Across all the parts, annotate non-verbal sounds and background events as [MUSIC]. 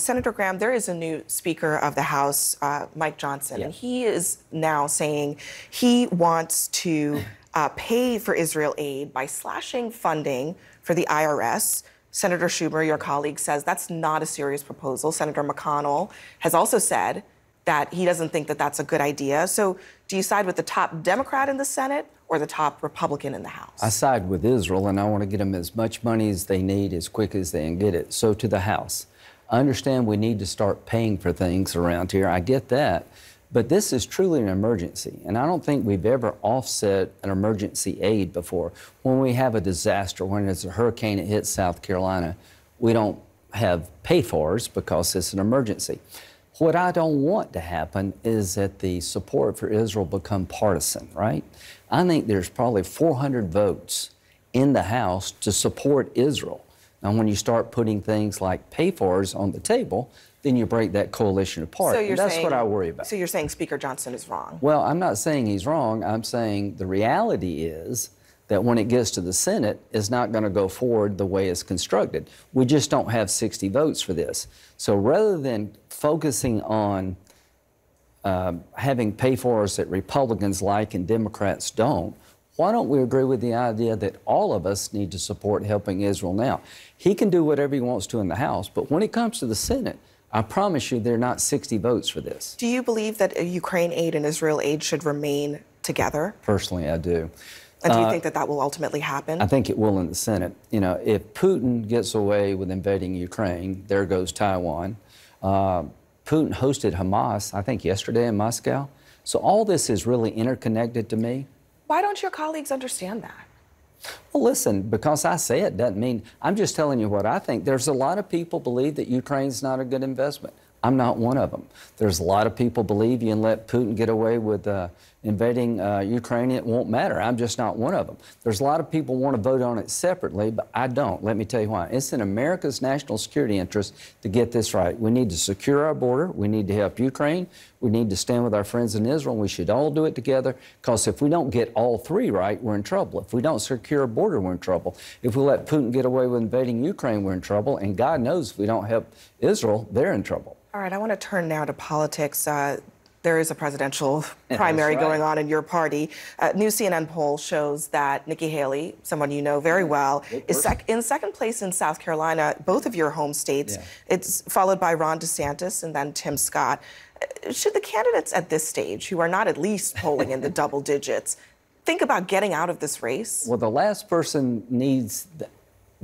Senator Graham, there is a new Speaker of the House, uh, Mike Johnson, Yeah. and he is now saying he wants to uh, pay for Israel aid by slashing funding for the IRS. Senator Schumer, your colleague, says that's not a serious proposal. Senator McConnell has also said that he doesn't think that that's a good idea. So, do you side with the top Democrat in the Senate or the top Republican in the House? I side with Israel, and I want to get them as much money as they need as quick as they can get it. So to the House. I understand we need to start paying for things around here. I get that. But this is truly an emergency, and I don't think we've ever offset an emergency aid before. When we have a disaster, when there's a hurricane that hits South Carolina, we don't have pay fors because it's an emergency. What I don't want to happen is that the support for Israel become partisan, right? I think there's probably 400 votes in the House to support Israel. Now, when you start putting things like pay fors on the table, then you break that coalition apart. so you're and that's saying, what I worry about. So you're saying Speaker Johnson is wrong? Well, I'm not saying he's wrong. I'm saying the reality is that when it gets to the Senate, it's not going to go forward the way it's constructed. We just don't have 60 votes for this. So rather than focusing on um, having pay fors that Republicans like and Democrats don't, why don't we agree with the idea that all of us need to support helping Israel now? He can do whatever he wants to in the House, but when it comes to the Senate, I promise you there are not 60 votes for this. Do you believe that uh, Ukraine aid and Israel aid should remain together? Personally, I do. And do you think that that will ultimately happen? Uh, I think it will in the Senate. You know, if Putin gets away with invading Ukraine, there goes Taiwan. Uh, Putin hosted Hamas, I think, yesterday in Moscow. So all this is really interconnected to me. Why don't your colleagues understand that? Well, listen, because I say it doesn't mean I'm just telling you what I think. There's a lot of people believe that Ukraine's not a good investment. I'm not one of them. There's a lot of people believe you can let Putin get away with uh, invading uh, Ukraine. It won't matter. I'm just not one of them. There's a lot of people want to vote on it separately, but I don't. Let me tell you why. It's in America's national security interest to get this right. We need to secure our border. We need to help Ukraine. We need to stand with our friends in Israel. We should all do it together because if we don't get all three right, we're in trouble. If we don't secure a border, we're in trouble. If we let Putin get away with invading Ukraine, we're in trouble. And God knows if we don't help Israel, they're in trouble. All right, I want to turn now to politics. Uh, there is a presidential [LAUGHS] primary right. going on in your party. A new CNN poll shows that Nikki Haley, someone you know very well, is sec- in second place in South Carolina, both of your home states. Yeah. It's followed by Ron DeSantis and then Tim Scott. Uh, Should the candidates at this stage, who are not at least polling in the [LAUGHS] double digits, think about getting out of this race? Well, the last person needs,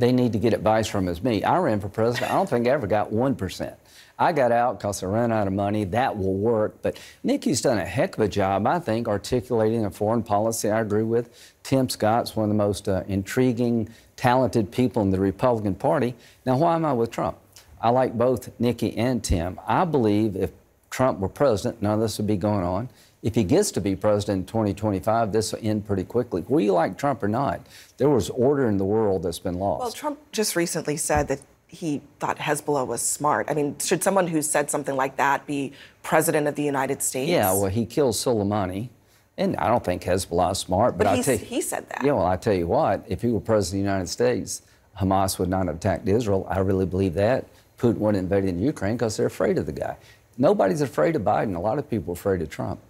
they need to get advice from as me. I ran for president. I don't think I ever got 1%. I got out because I ran out of money. That will work. But Nikki's done a heck of a job, I think, articulating a foreign policy I agree with. Tim Scott's one of the most uh, intriguing, talented people in the Republican Party. Now, why am I with Trump? I like both Nikki and Tim. I believe if Trump were president, none of this would be going on. If he gets to be president in 2025, this will end pretty quickly. Whether you like Trump or not, there was order in the world that's been lost. Well, Trump just recently said that he thought Hezbollah was smart. I mean, should someone who said something like that be president of the United States? yeah, well, he killed Soleimani, and I don't think Hezbollah is smart. But, But I tell you, he said that. Yeah, well, I tell you what, if he were president of the United States, Hamas would not have attacked Israel. I really believe that. Putin wouldn't invade in Ukraine because they're afraid of the guy. Nobody's afraid of Biden. A lot of people are afraid of Trump.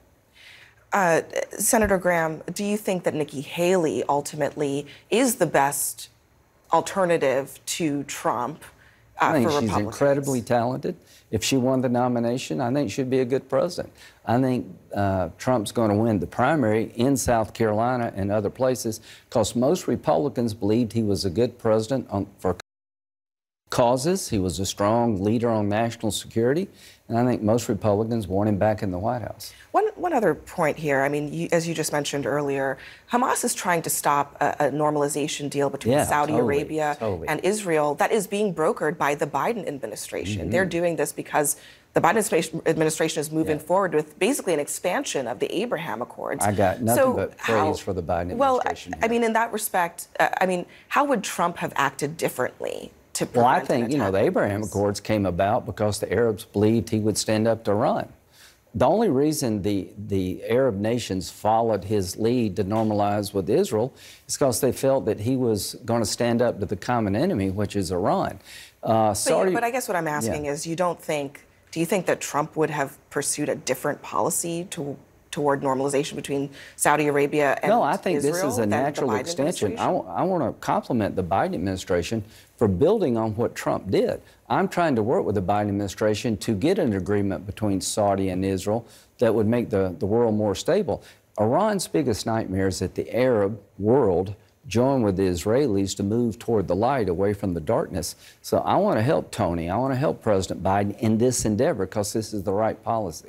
Uh, Senator Graham, do you think that Nikki Haley ultimately is the best alternative to Trump uh, I think she's incredibly talented. If she won the nomination, I think she'd be a good president. I think uh, Trump's going to win the primary in South Carolina and other places because most Republicans believed he was a good president on, for causes. He was a strong leader on national security, and I think most Republicans want him back in the White House. One, one other point here. I mean, you, as you just mentioned earlier, Hamas is trying to stop a, a normalization deal between Yeah, Saudi totally, Arabia totally. and Israel that is being brokered by the Biden administration. Mm-hmm. They're doing this because the Biden administration- is moving Yeah. forward with basically an expansion of the Abraham Accords. I got nothing So but how- praise for the Biden administration. Well, administration I mean, in that respect, uh, I mean, how would Trump have acted differently to Well, I think, you know, the Abraham? Accords came about because the Arabs believed he would stand up to Iran. The only reason the, the Arab nations followed his lead to normalize with Israel is because they felt that he was going to stand up to the common enemy, which is Iran. Uh, But, Saudi, you, but I guess what I'm asking Yeah. is, you don't think? Do you think that Trump would have pursued a different policy to, toward normalization between Saudi Arabia and No, I think Israel this is a natural extension. I, administration? want to compliment the Biden administration for building on what Trump did. I'm trying to work with the Biden administration to get an agreement between Saudi and Israel that would make the, the world more stable. Iran's biggest nightmare is that the Arab world join with the Israelis to move toward the light away from the darkness. So I want to help Tony. I want to help President Biden in this endeavor because this is the right policy.